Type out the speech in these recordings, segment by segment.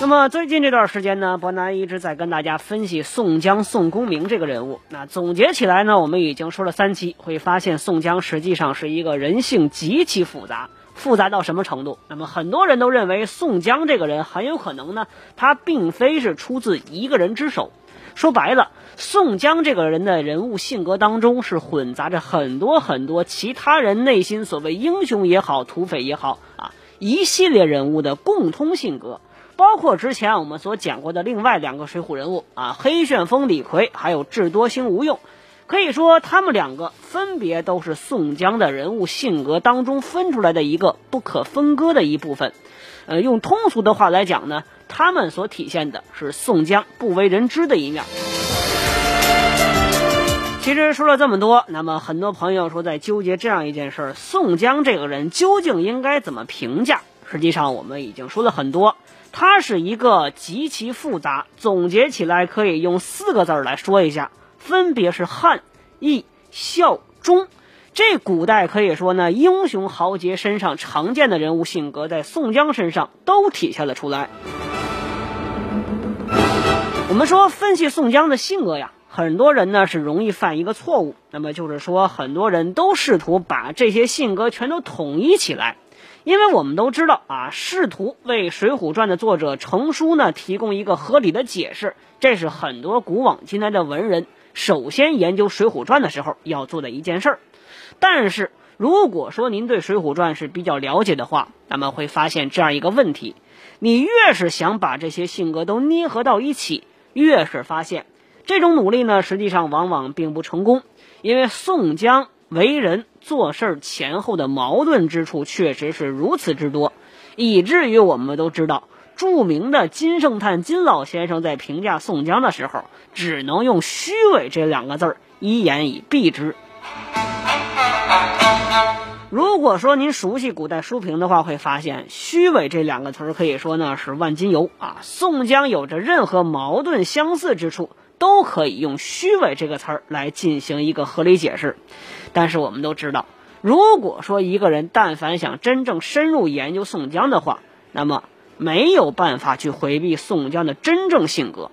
那么最近这段时间呢，博南一直在跟大家分析宋江宋公明这个人物。那总结起来呢，我们已经说了三期，会发现宋江实际上是一个人性极其复杂，复杂到什么程度？那么很多人都认为宋江这个人很有可能呢，他并非是出自一个人之手。说白了，宋江这个人的人物性格当中是混杂着很多很多其他人内心所谓英雄也好、土匪也好啊，一系列人物的共通性格。包括之前我们所讲过的另外两个水浒人物啊，黑旋风李逵，还有智多星吴用，可以说他们两个分别都是宋江的人物性格当中分出来的一个不可分割的一部分。呃，用通俗的话来讲呢，他们所体现的是宋江不为人知的一面。其实说了这么多，那么很多朋友说在纠结这样一件事儿：宋江这个人究竟应该怎么评价？实际上我们已经说了很多。他是一个极其复杂，总结起来可以用四个字来说一下，分别是汉、义、孝、忠。这古代可以说呢，英雄豪杰身上常见的人物性格，在宋江身上都体现了出来。我们说分析宋江的性格呀，很多人呢是容易犯一个错误，那么就是说很多人都试图把这些性格全都统一起来。因为我们都知道啊，试图为《水浒传》的作者程书呢提供一个合理的解释，这是很多古往今来的文人首先研究《水浒传》的时候要做的一件事儿。但是，如果说您对《水浒传》是比较了解的话，那么会发现这样一个问题：你越是想把这些性格都捏合到一起，越是发现这种努力呢，实际上往往并不成功，因为宋江。为人做事前后的矛盾之处确实是如此之多，以至于我们都知道，著名的金圣叹金老先生在评价宋江的时候，只能用“虚伪”这两个字儿一言以蔽之。如果说您熟悉古代书评的话，会发现“虚伪”这两个词儿可以说呢是万金油啊。宋江有着任何矛盾相似之处。都可以用“虚伪”这个词儿来进行一个合理解释，但是我们都知道，如果说一个人但凡想真正深入研究宋江的话，那么没有办法去回避宋江的真正性格。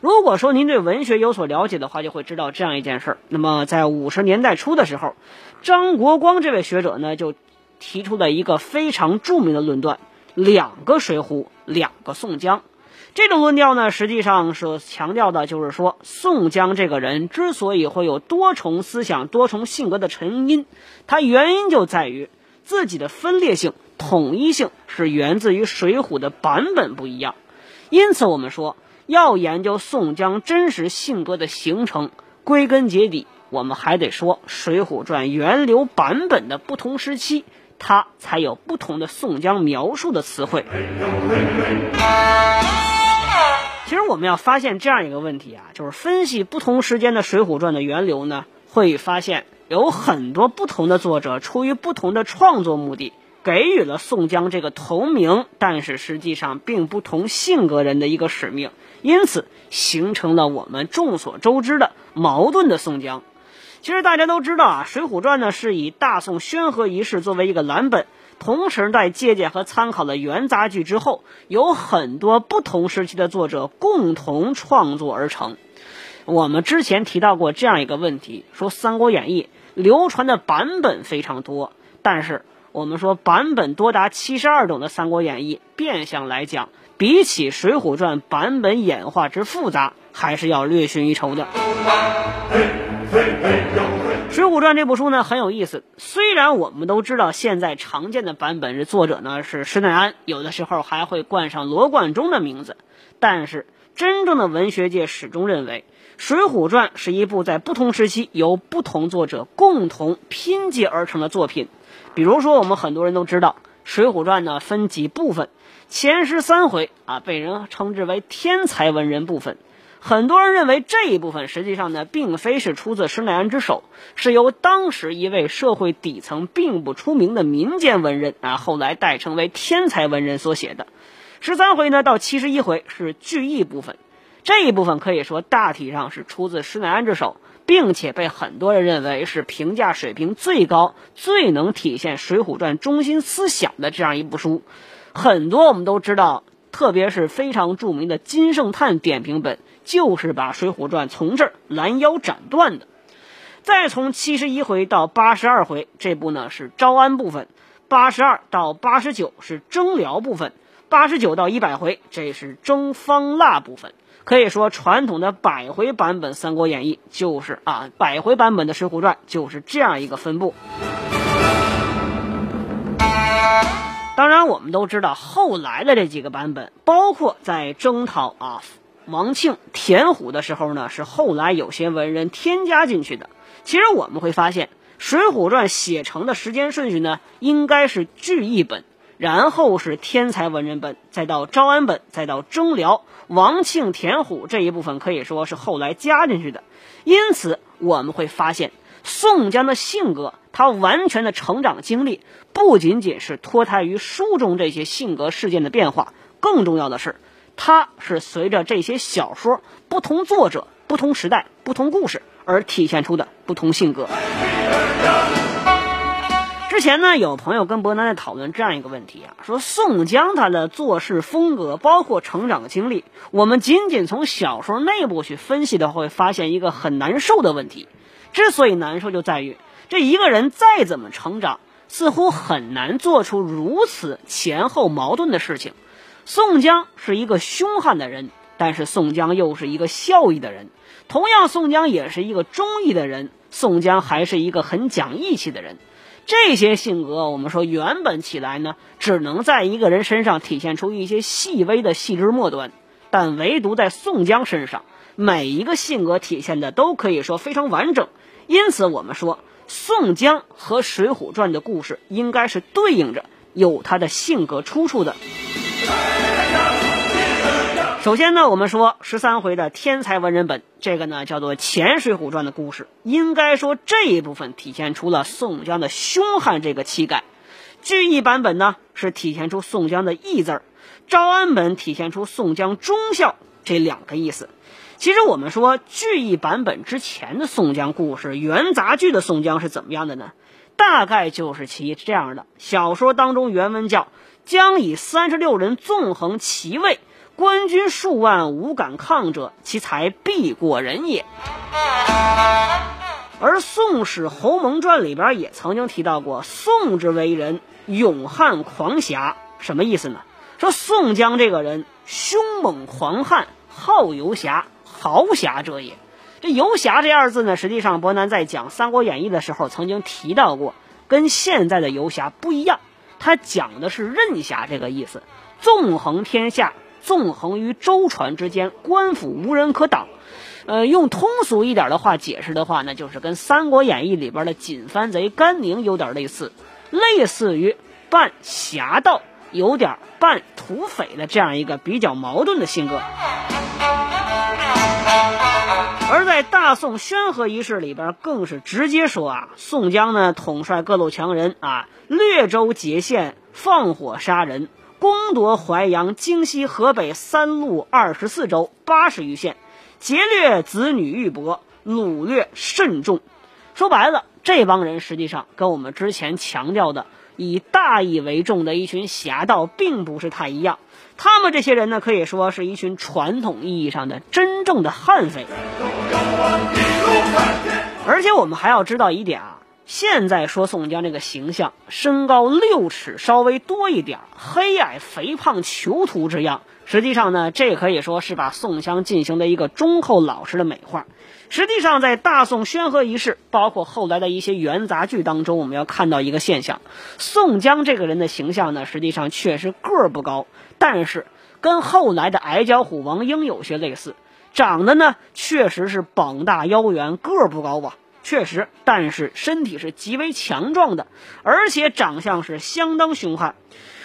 如果说您对文学有所了解的话，就会知道这样一件事儿。那么在五十年代初的时候，张国光这位学者呢就提出了一个非常著名的论断：两个水浒，两个宋江。这种论调呢，实际上是强调的就是说，宋江这个人之所以会有多重思想、多重性格的成因，它原因就在于自己的分裂性、统一性是源自于《水浒》的版本不一样。因此，我们说要研究宋江真实性格的形成，归根结底，我们还得说《水浒传》源流版本的不同时期。它才有不同的宋江描述的词汇。其实我们要发现这样一个问题啊，就是分析不同时间的《水浒传》的源流呢，会发现有很多不同的作者出于不同的创作目的，给予了宋江这个同名但是实际上并不同性格人的一个使命，因此形成了我们众所周知的矛盾的宋江。其实大家都知道啊，《水浒传》呢是以大宋宣和仪式作为一个蓝本，同时在借鉴和参考了元杂剧之后，有很多不同时期的作者共同创作而成。我们之前提到过这样一个问题，说《三国演义》流传的版本非常多，但是我们说版本多达七十二种的《三国演义》，变相来讲，比起《水浒传》版本演化之复杂，还是要略逊一筹的。《水浒传》这部书呢很有意思，虽然我们都知道现在常见的版本是作者呢是施耐庵，有的时候还会冠上罗贯中的名字，但是真正的文学界始终认为，《水浒传》是一部在不同时期由不同作者共同拼接而成的作品。比如说，我们很多人都知道，《水浒传》呢分几部分，前十三回啊被人称之为天才文人部分。很多人认为这一部分实际上呢，并非是出自施耐庵之手，是由当时一位社会底层并不出名的民间文人啊，后来代称为天才文人所写的。十三回呢到七十一回是句意部分，这一部分可以说大体上是出自施耐庵之手，并且被很多人认为是评价水平最高、最能体现《水浒传》中心思想的这样一部书。很多我们都知道，特别是非常著名的金圣叹点评本。就是把《水浒传》从这儿拦腰斩断的。再从七十一回到八十二回，这部呢是招安部分；八十二到八十九是征辽部分；八十九到一百回，这是征方腊部分。可以说，传统的百回版本《三国演义》就是啊，百回版本的《水浒传》就是这样一个分布。当然，我们都知道后来的这几个版本，包括在征讨啊。王庆、田虎的时候呢，是后来有些文人添加进去的。其实我们会发现，《水浒传》写成的时间顺序呢，应该是聚义本，然后是天才文人本，再到招安本，再到征辽。王庆、田虎这一部分可以说是后来加进去的。因此，我们会发现，宋江的性格，他完全的成长经历，不仅仅是脱胎于书中这些性格事件的变化，更重要的是。他是随着这些小说不同作者、不同时代、不同故事而体现出的不同性格。之前呢，有朋友跟伯南在讨论这样一个问题啊，说宋江他的做事风格，包括成长经历，我们仅仅从小说内部去分析的话，会发现一个很难受的问题。之所以难受，就在于这一个人再怎么成长，似乎很难做出如此前后矛盾的事情。宋江是一个凶悍的人，但是宋江又是一个孝义的人。同样，宋江也是一个忠义的人，宋江还是一个很讲义气的人。这些性格，我们说原本起来呢，只能在一个人身上体现出一些细微的细枝末端，但唯独在宋江身上，每一个性格体现的都可以说非常完整。因此，我们说宋江和《水浒传》的故事应该是对应着，有他的性格出处的。首先呢，我们说十三回的天才文人本，这个呢叫做前水浒传的故事，应该说这一部分体现出了宋江的凶悍这个气概。聚义版本呢是体现出宋江的义字儿，招安本体现出宋江忠孝这两个意思。其实我们说聚义版本之前的宋江故事，元杂剧的宋江是怎么样的呢？大概就是其这样的。小说当中原文叫将以三十六人纵横其位。官军数万无敢抗者，其才必过人也。而《宋史侯蒙传》里边也曾经提到过，宋之为人勇悍狂侠，什么意思呢？说宋江这个人凶猛狂悍，好游侠，豪侠者也。这游侠这二字呢，实际上伯南在讲《三国演义》的时候曾经提到过，跟现在的游侠不一样，他讲的是任侠这个意思，纵横天下。纵横于舟船之间，官府无人可挡。呃，用通俗一点的话解释的话呢，就是跟《三国演义》里边的锦帆贼甘宁有点类似，类似于半侠盗，有点半土匪的这样一个比较矛盾的性格。而在大宋宣和仪式里边，更是直接说啊，宋江呢统帅各路强人啊，掠州劫县，放火杀人。攻夺淮阳、京西、河北三路二十四州八十余县，劫掠子女玉帛，掳掠甚众。说白了，这帮人实际上跟我们之前强调的以大义为重的一群侠盗，并不是太一样。他们这些人呢，可以说是一群传统意义上的真正的悍匪。而且我们还要知道一点啊。现在说宋江这个形象，身高六尺稍微多一点，黑矮肥胖囚徒之样。实际上呢，这可以说是把宋江进行的一个忠厚老实的美化。实际上，在大宋宣和仪式，包括后来的一些元杂剧当中，我们要看到一个现象：宋江这个人的形象呢，实际上确实个儿不高，但是跟后来的矮脚虎王英有些类似，长得呢确实是膀大腰圆，个儿不高吧。确实，但是身体是极为强壮的，而且长相是相当凶悍。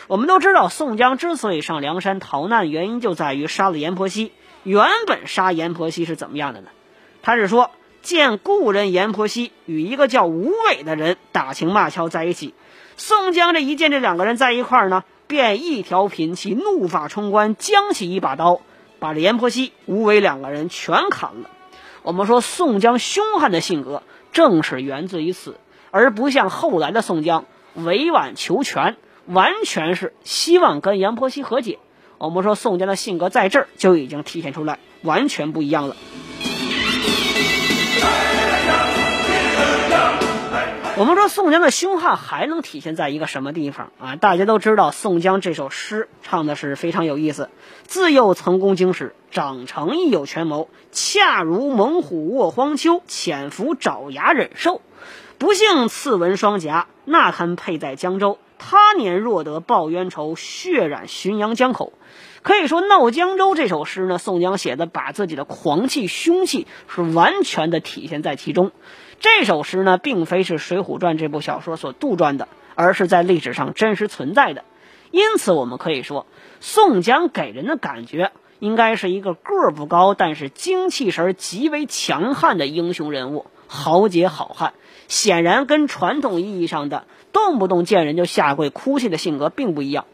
我们都知道，宋江之所以上梁山逃难，原因就在于杀了阎婆惜。原本杀阎婆惜是怎么样的呢？他是说见故人阎婆惜与一个叫吴伟的人打情骂俏在一起，宋江这一见这两个人在一块儿呢，便一条品气，怒发冲冠，将起一把刀，把这阎婆惜、吴伟两个人全砍了。我们说宋江凶悍的性格，正是源自于此，而不像后来的宋江委婉求全，完全是希望跟杨婆惜和解。我们说宋江的性格在这儿就已经体现出来，完全不一样了。我们说宋江的凶悍还能体现在一个什么地方啊？大家都知道宋江这首诗唱的是非常有意思。自幼曾功经史，长成亦有权谋，恰如猛虎卧荒丘，潜伏爪牙忍受。不幸刺文双颊，那堪配在江州。他年若得报冤仇，血染浔阳江口。可以说，《闹江州》这首诗呢，宋江写的把自己的狂气、凶气是完全的体现在其中。这首诗呢，并非是《水浒传》这部小说所杜撰的，而是在历史上真实存在的。因此，我们可以说，宋江给人的感觉应该是一个个儿不高，但是精气神极为强悍的英雄人物，豪杰好汉。显然，跟传统意义上的动不动见人就下跪哭泣的性格并不一样。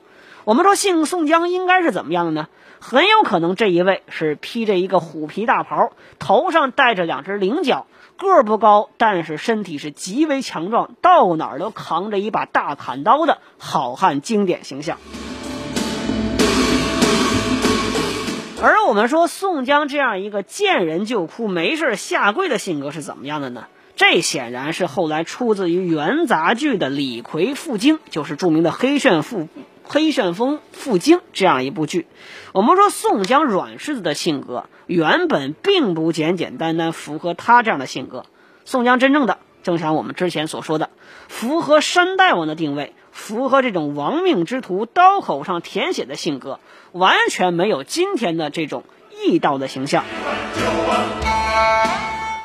我们说，姓宋江应该是怎么样的呢？很有可能这一位是披着一个虎皮大袍，头上戴着两只菱角，个不高，但是身体是极为强壮，到哪儿都扛着一把大砍刀的好汉经典形象。而我们说，宋江这样一个见人就哭、没事下跪的性格是怎么样的呢？这显然是后来出自于元杂剧的李逵赴京，就是著名的黑旋风黑旋风赴京这样一部剧。我们说宋江软柿子的性格原本并不简简单单符合他这样的性格。宋江真正的，正像我们之前所说的，符合山大王的定位，符合这种亡命之徒刀口上舔血的性格，完全没有今天的这种义道的形象。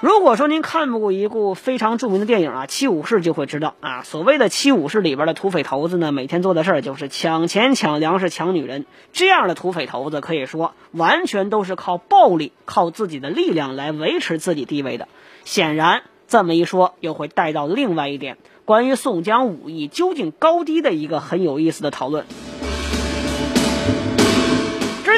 如果说您看过一部非常著名的电影啊，《七武士》，就会知道啊，所谓的七武士里边的土匪头子呢，每天做的事儿就是抢钱、抢粮食、抢女人。这样的土匪头子可以说完全都是靠暴力、靠自己的力量来维持自己地位的。显然，这么一说，又会带到另外一点，关于宋江武艺究竟高低的一个很有意思的讨论。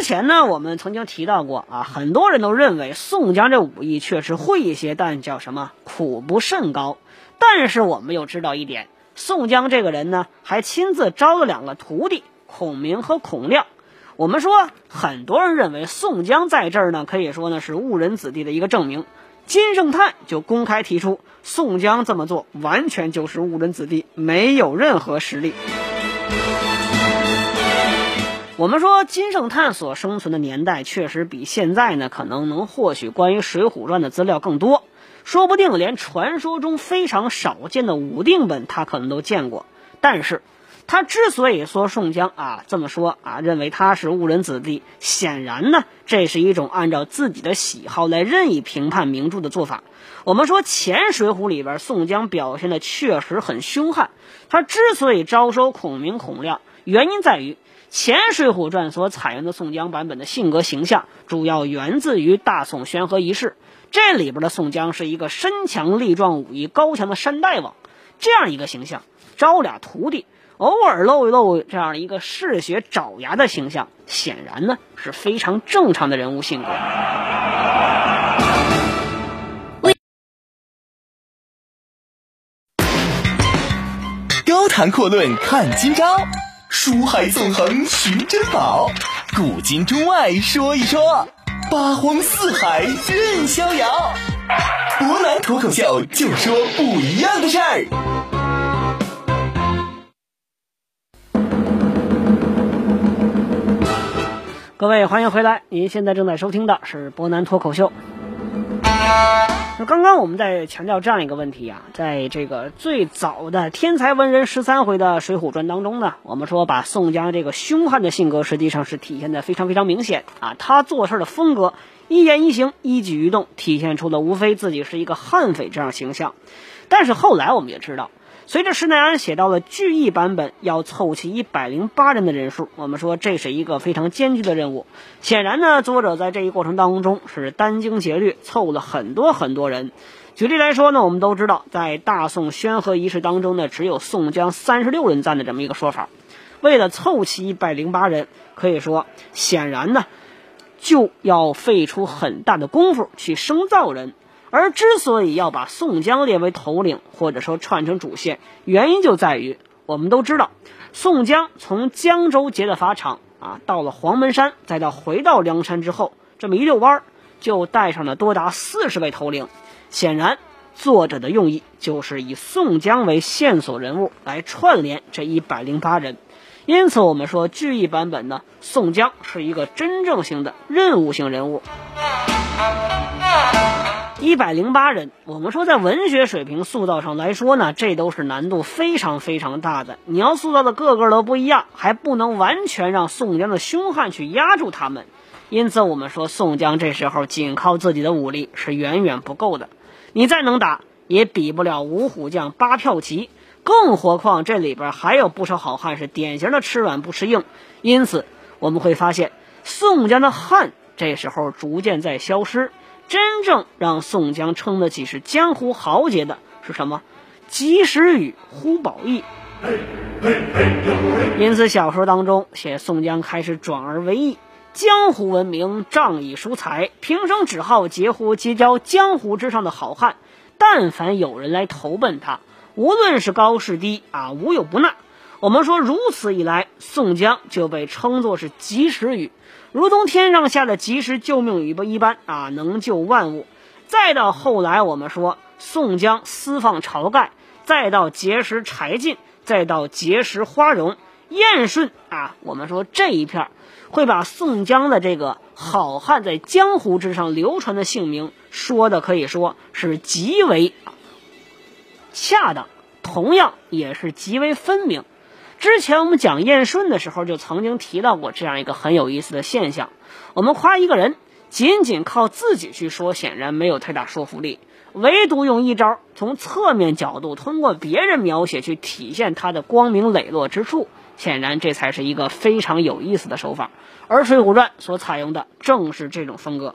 前呢，我们曾经提到过啊，很多人都认为宋江这武艺确实会一些，但叫什么苦不甚高。但是我们又知道一点，宋江这个人呢，还亲自招了两个徒弟，孔明和孔亮。我们说，很多人认为宋江在这儿呢，可以说呢是误人子弟的一个证明。金圣叹就公开提出，宋江这么做完全就是误人子弟，没有任何实力。我们说金圣叹所生存的年代确实比现在呢，可能能获取关于《水浒传》的资料更多，说不定连传说中非常少见的武定本他可能都见过。但是，他之所以说宋江啊这么说啊，认为他是误人子弟，显然呢，这是一种按照自己的喜好来任意评判名著的做法。我们说前《水浒》里边宋江表现的确实很凶悍，他之所以招收孔明、孔亮，原因在于。前《水浒传》所采用的宋江版本的性格形象，主要源自于大宋宣和一世。这里边的宋江是一个身强力壮、武艺高强的山大王，这样一个形象，招俩徒弟，偶尔露一露这样一个嗜血爪牙的形象，显然呢是非常正常的人物性格。高谈阔论看今朝。书海纵横寻珍宝，古今中外说一说，八荒四海任逍遥。博南脱口秀就说不一样的事儿。各位欢迎回来，您现在正在收听的是博南脱口秀。那刚刚我们在强调这样一个问题啊，在这个最早的天才文人十三回的《水浒传》当中呢，我们说把宋江这个凶悍的性格实际上是体现的非常非常明显啊，他做事的风格、一言一行、一举一动，体现出了无非自己是一个悍匪这样形象。但是后来我们也知道，随着施耐庵写到了聚义版本要凑齐一百零八人的人数，我们说这是一个非常艰巨的任务。显然呢，作者在这一过程当中是殚精竭虑，凑了很多很多人。举例来说呢，我们都知道，在大宋宣和仪式当中呢，只有宋江三十六人赞的这么一个说法。为了凑齐一百零八人，可以说显然呢，就要费出很大的功夫去生造人。而之所以要把宋江列为头领，或者说串成主线，原因就在于我们都知道，宋江从江州劫的法场啊，到了黄门山，再到回到梁山之后，这么一溜弯儿，就带上了多达四十位头领。显然，作者的用意就是以宋江为线索人物来串联这一百零八人。因此，我们说剧义版本呢，宋江是一个真正性的任务性人物。一百零八人，我们说在文学水平塑造上来说呢，这都是难度非常非常大的。你要塑造的个个都不一样，还不能完全让宋江的凶悍去压住他们。因此，我们说宋江这时候仅靠自己的武力是远远不够的。你再能打，也比不了五虎将八票骑。更何况这里边还有不少好汉是典型的吃软不吃硬。因此，我们会发现宋江的悍这时候逐渐在消失。真正让宋江称得起是江湖豪杰的是什么？及时雨、呼保义。因此，小说当中写宋江开始转而为义，江湖闻名，仗义疏财，平生只好截胡结交江湖之上的好汉。但凡有人来投奔他，无论是高是低啊，无有不纳。我们说，如此一来，宋江就被称作是及时雨。如同天上下的及时救命雨不一般啊，能救万物。再到后来，我们说宋江私放晁盖，再到结识柴进，再到结识花荣、燕顺啊，我们说这一片会把宋江的这个好汉在江湖之上流传的姓名说的可以说是极为恰当，同样也是极为分明。之前我们讲燕顺的时候，就曾经提到过这样一个很有意思的现象：我们夸一个人，仅仅靠自己去说，显然没有太大说服力；唯独用一招从侧面角度，通过别人描写去体现他的光明磊落之处，显然这才是一个非常有意思的手法。而《水浒传》所采用的正是这种风格。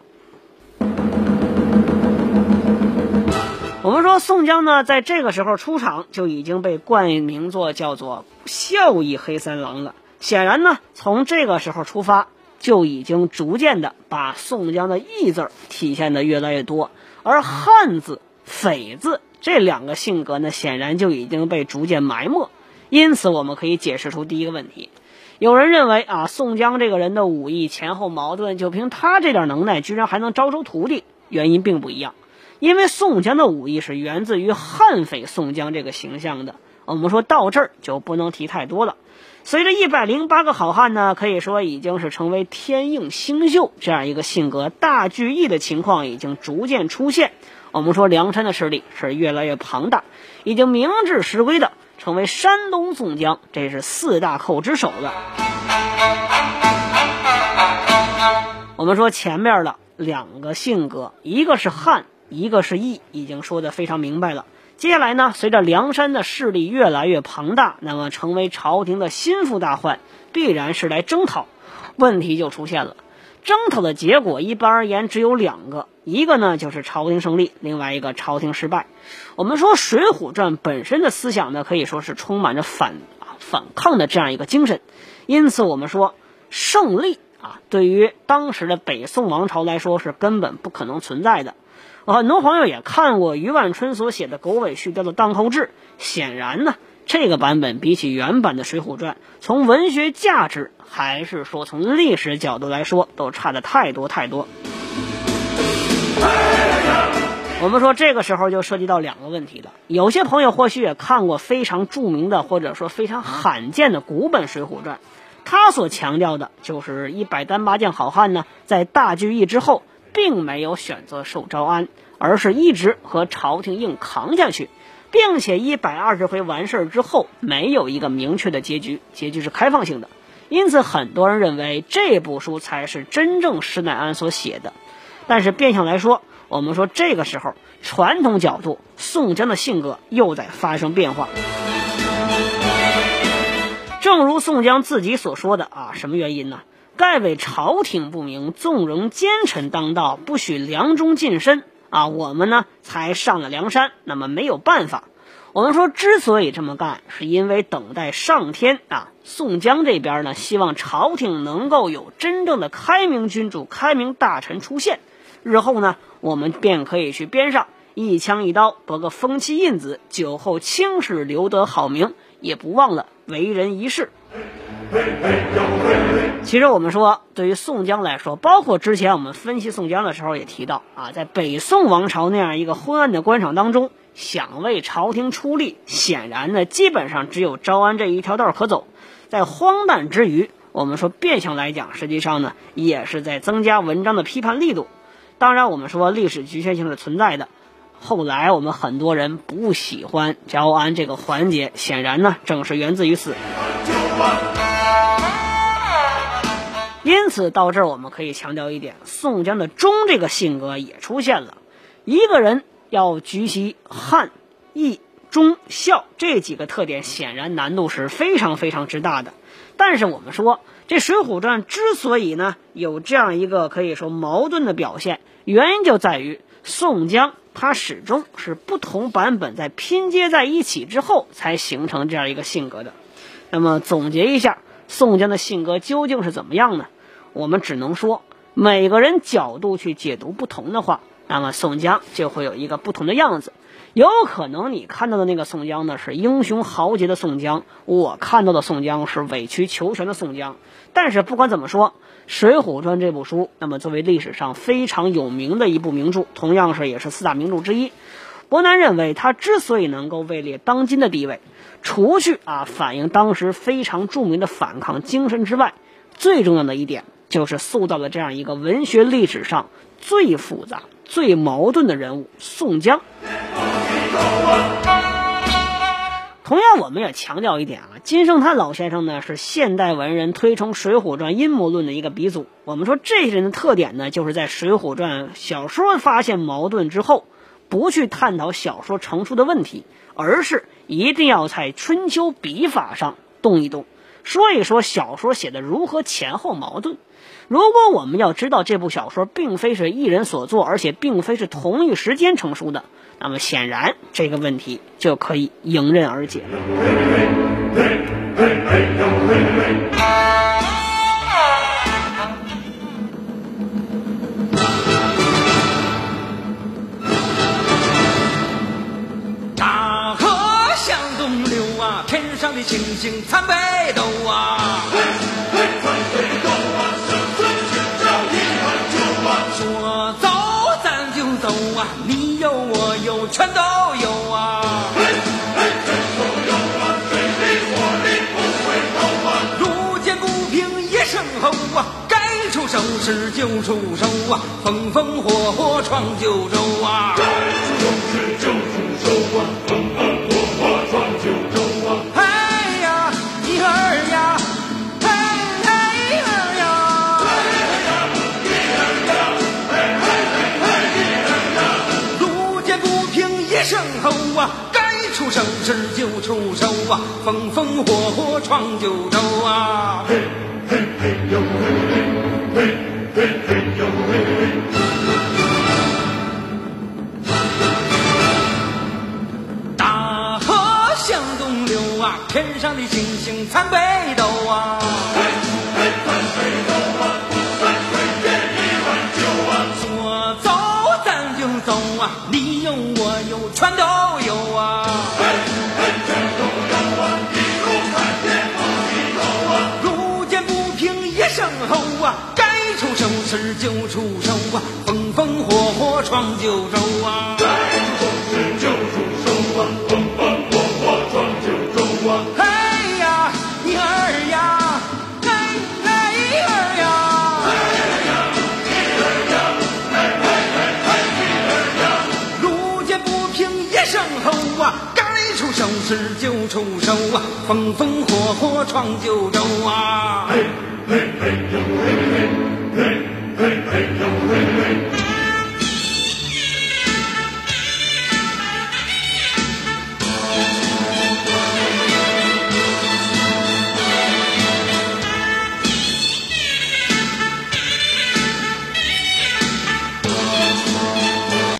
我们说宋江呢，在这个时候出场就已经被冠名作叫做孝义黑三郎了。显然呢，从这个时候出发，就已经逐渐的把宋江的义字体现的越来越多，而汉字、匪字这两个性格呢，显然就已经被逐渐埋没。因此，我们可以解释出第一个问题：有人认为啊，宋江这个人的武艺前后矛盾，就凭他这点能耐，居然还能招收徒弟，原因并不一样。因为宋江的武艺是源自于悍匪宋江这个形象的，我们说到这儿就不能提太多了。随着一百零八个好汉呢，可以说已经是成为天应星宿这样一个性格大聚义的情况已经逐渐出现。我们说梁山的势力是越来越庞大，已经名至实归的成为山东宋江，这是四大寇之首了。我们说前面的两个性格，一个是悍。一个是义，已经说的非常明白了。接下来呢，随着梁山的势力越来越庞大，那么成为朝廷的心腹大患，必然是来征讨。问题就出现了，征讨的结果一般而言只有两个，一个呢就是朝廷胜利，另外一个朝廷失败。我们说《水浒传》本身的思想呢，可以说是充满着反反抗的这样一个精神，因此我们说胜利啊，对于当时的北宋王朝来说是根本不可能存在的。很多朋友也看过余万春所写的狗尾续貂的《荡寇志》，显然呢，这个版本比起原版的《水浒传》，从文学价值还是说从历史角度来说，都差的太多太多。我们说这个时候就涉及到两个问题了。有些朋友或许也看过非常著名的或者说非常罕见的古本《水浒传》，他所强调的就是一百单八将好汉呢，在大聚义之后。并没有选择受招安，而是一直和朝廷硬扛下去，并且一百二十回完事儿之后，没有一个明确的结局，结局是开放性的。因此，很多人认为这部书才是真正施耐庵所写的。但是，变相来说，我们说这个时候传统角度，宋江的性格又在发生变化。正如宋江自己所说的啊，什么原因呢？盖为朝廷不明，纵容奸臣当道，不许梁中近身啊，我们呢才上了梁山。那么没有办法，我们说之所以这么干，是因为等待上天啊。宋江这边呢，希望朝廷能够有真正的开明君主、开明大臣出现，日后呢，我们便可以去边上一枪一刀夺个封妻印子，酒后青史留得好名，也不忘了为人一世。其实我们说，对于宋江来说，包括之前我们分析宋江的时候也提到啊，在北宋王朝那样一个昏暗的官场当中，想为朝廷出力，显然呢，基本上只有招安这一条道可走。在荒诞之余，我们说变相来讲，实际上呢，也是在增加文章的批判力度。当然，我们说历史局限性是存在的。后来我们很多人不喜欢招安这个环节，显然呢，正是源自于此。因此，到这儿我们可以强调一点：宋江的忠这个性格也出现了。一个人要举起汉、义。忠孝这几个特点显然难度是非常非常之大的，但是我们说这《水浒传》之所以呢有这样一个可以说矛盾的表现，原因就在于宋江他始终是不同版本在拼接在一起之后才形成这样一个性格的。那么总结一下，宋江的性格究竟是怎么样呢？我们只能说每个人角度去解读不同的话，那么宋江就会有一个不同的样子。有可能你看到的那个宋江呢是英雄豪杰的宋江，我看到的宋江是委曲求全的宋江。但是不管怎么说，《水浒传》这部书，那么作为历史上非常有名的一部名著，同样是也是四大名著之一。伯南认为，它之所以能够位列当今的地位，除去啊反映当时非常著名的反抗精神之外，最重要的一点就是塑造了这样一个文学历史上最复杂、最矛盾的人物——宋江。同样，我们也强调一点啊，金圣叹老先生呢是现代文人推崇《水浒传》阴谋论的一个鼻祖。我们说这些人的特点呢，就是在《水浒传》小说发现矛盾之后，不去探讨小说成书的问题，而是一定要在春秋笔法上动一动，说一说小说写的如何前后矛盾。如果我们要知道这部小说并非是一人所作，而且并非是同一时间成书的。那么显然，这个问题就可以迎刃而解。了天上的星星参北斗啊。说走咱就走啊，你有我有。全都有啊！嘿，嘿，全都有啊！水里火里不回头啊！路见不平一声吼啊！该出手时就出手啊！风风火火闯九州啊！啊，风风火火闯九州啊！嘿，嘿嘿呦嘿，嘿嘿嘿呦嘿。大河向东流啊，天上的星星参北斗啊！出手时就出手啊！风风火火闯九州啊！该出手时就出手啊！风风火火闯九州啊！嘿呀，一儿呀，哎哎一儿呀，哎呀一儿呀，哎哎哎一儿呀！路见不平一声吼啊！该出手时就出手啊！风风火火闯九州啊！嘿。嘿嘿呦嘿嘿，嘿嘿嘿呦。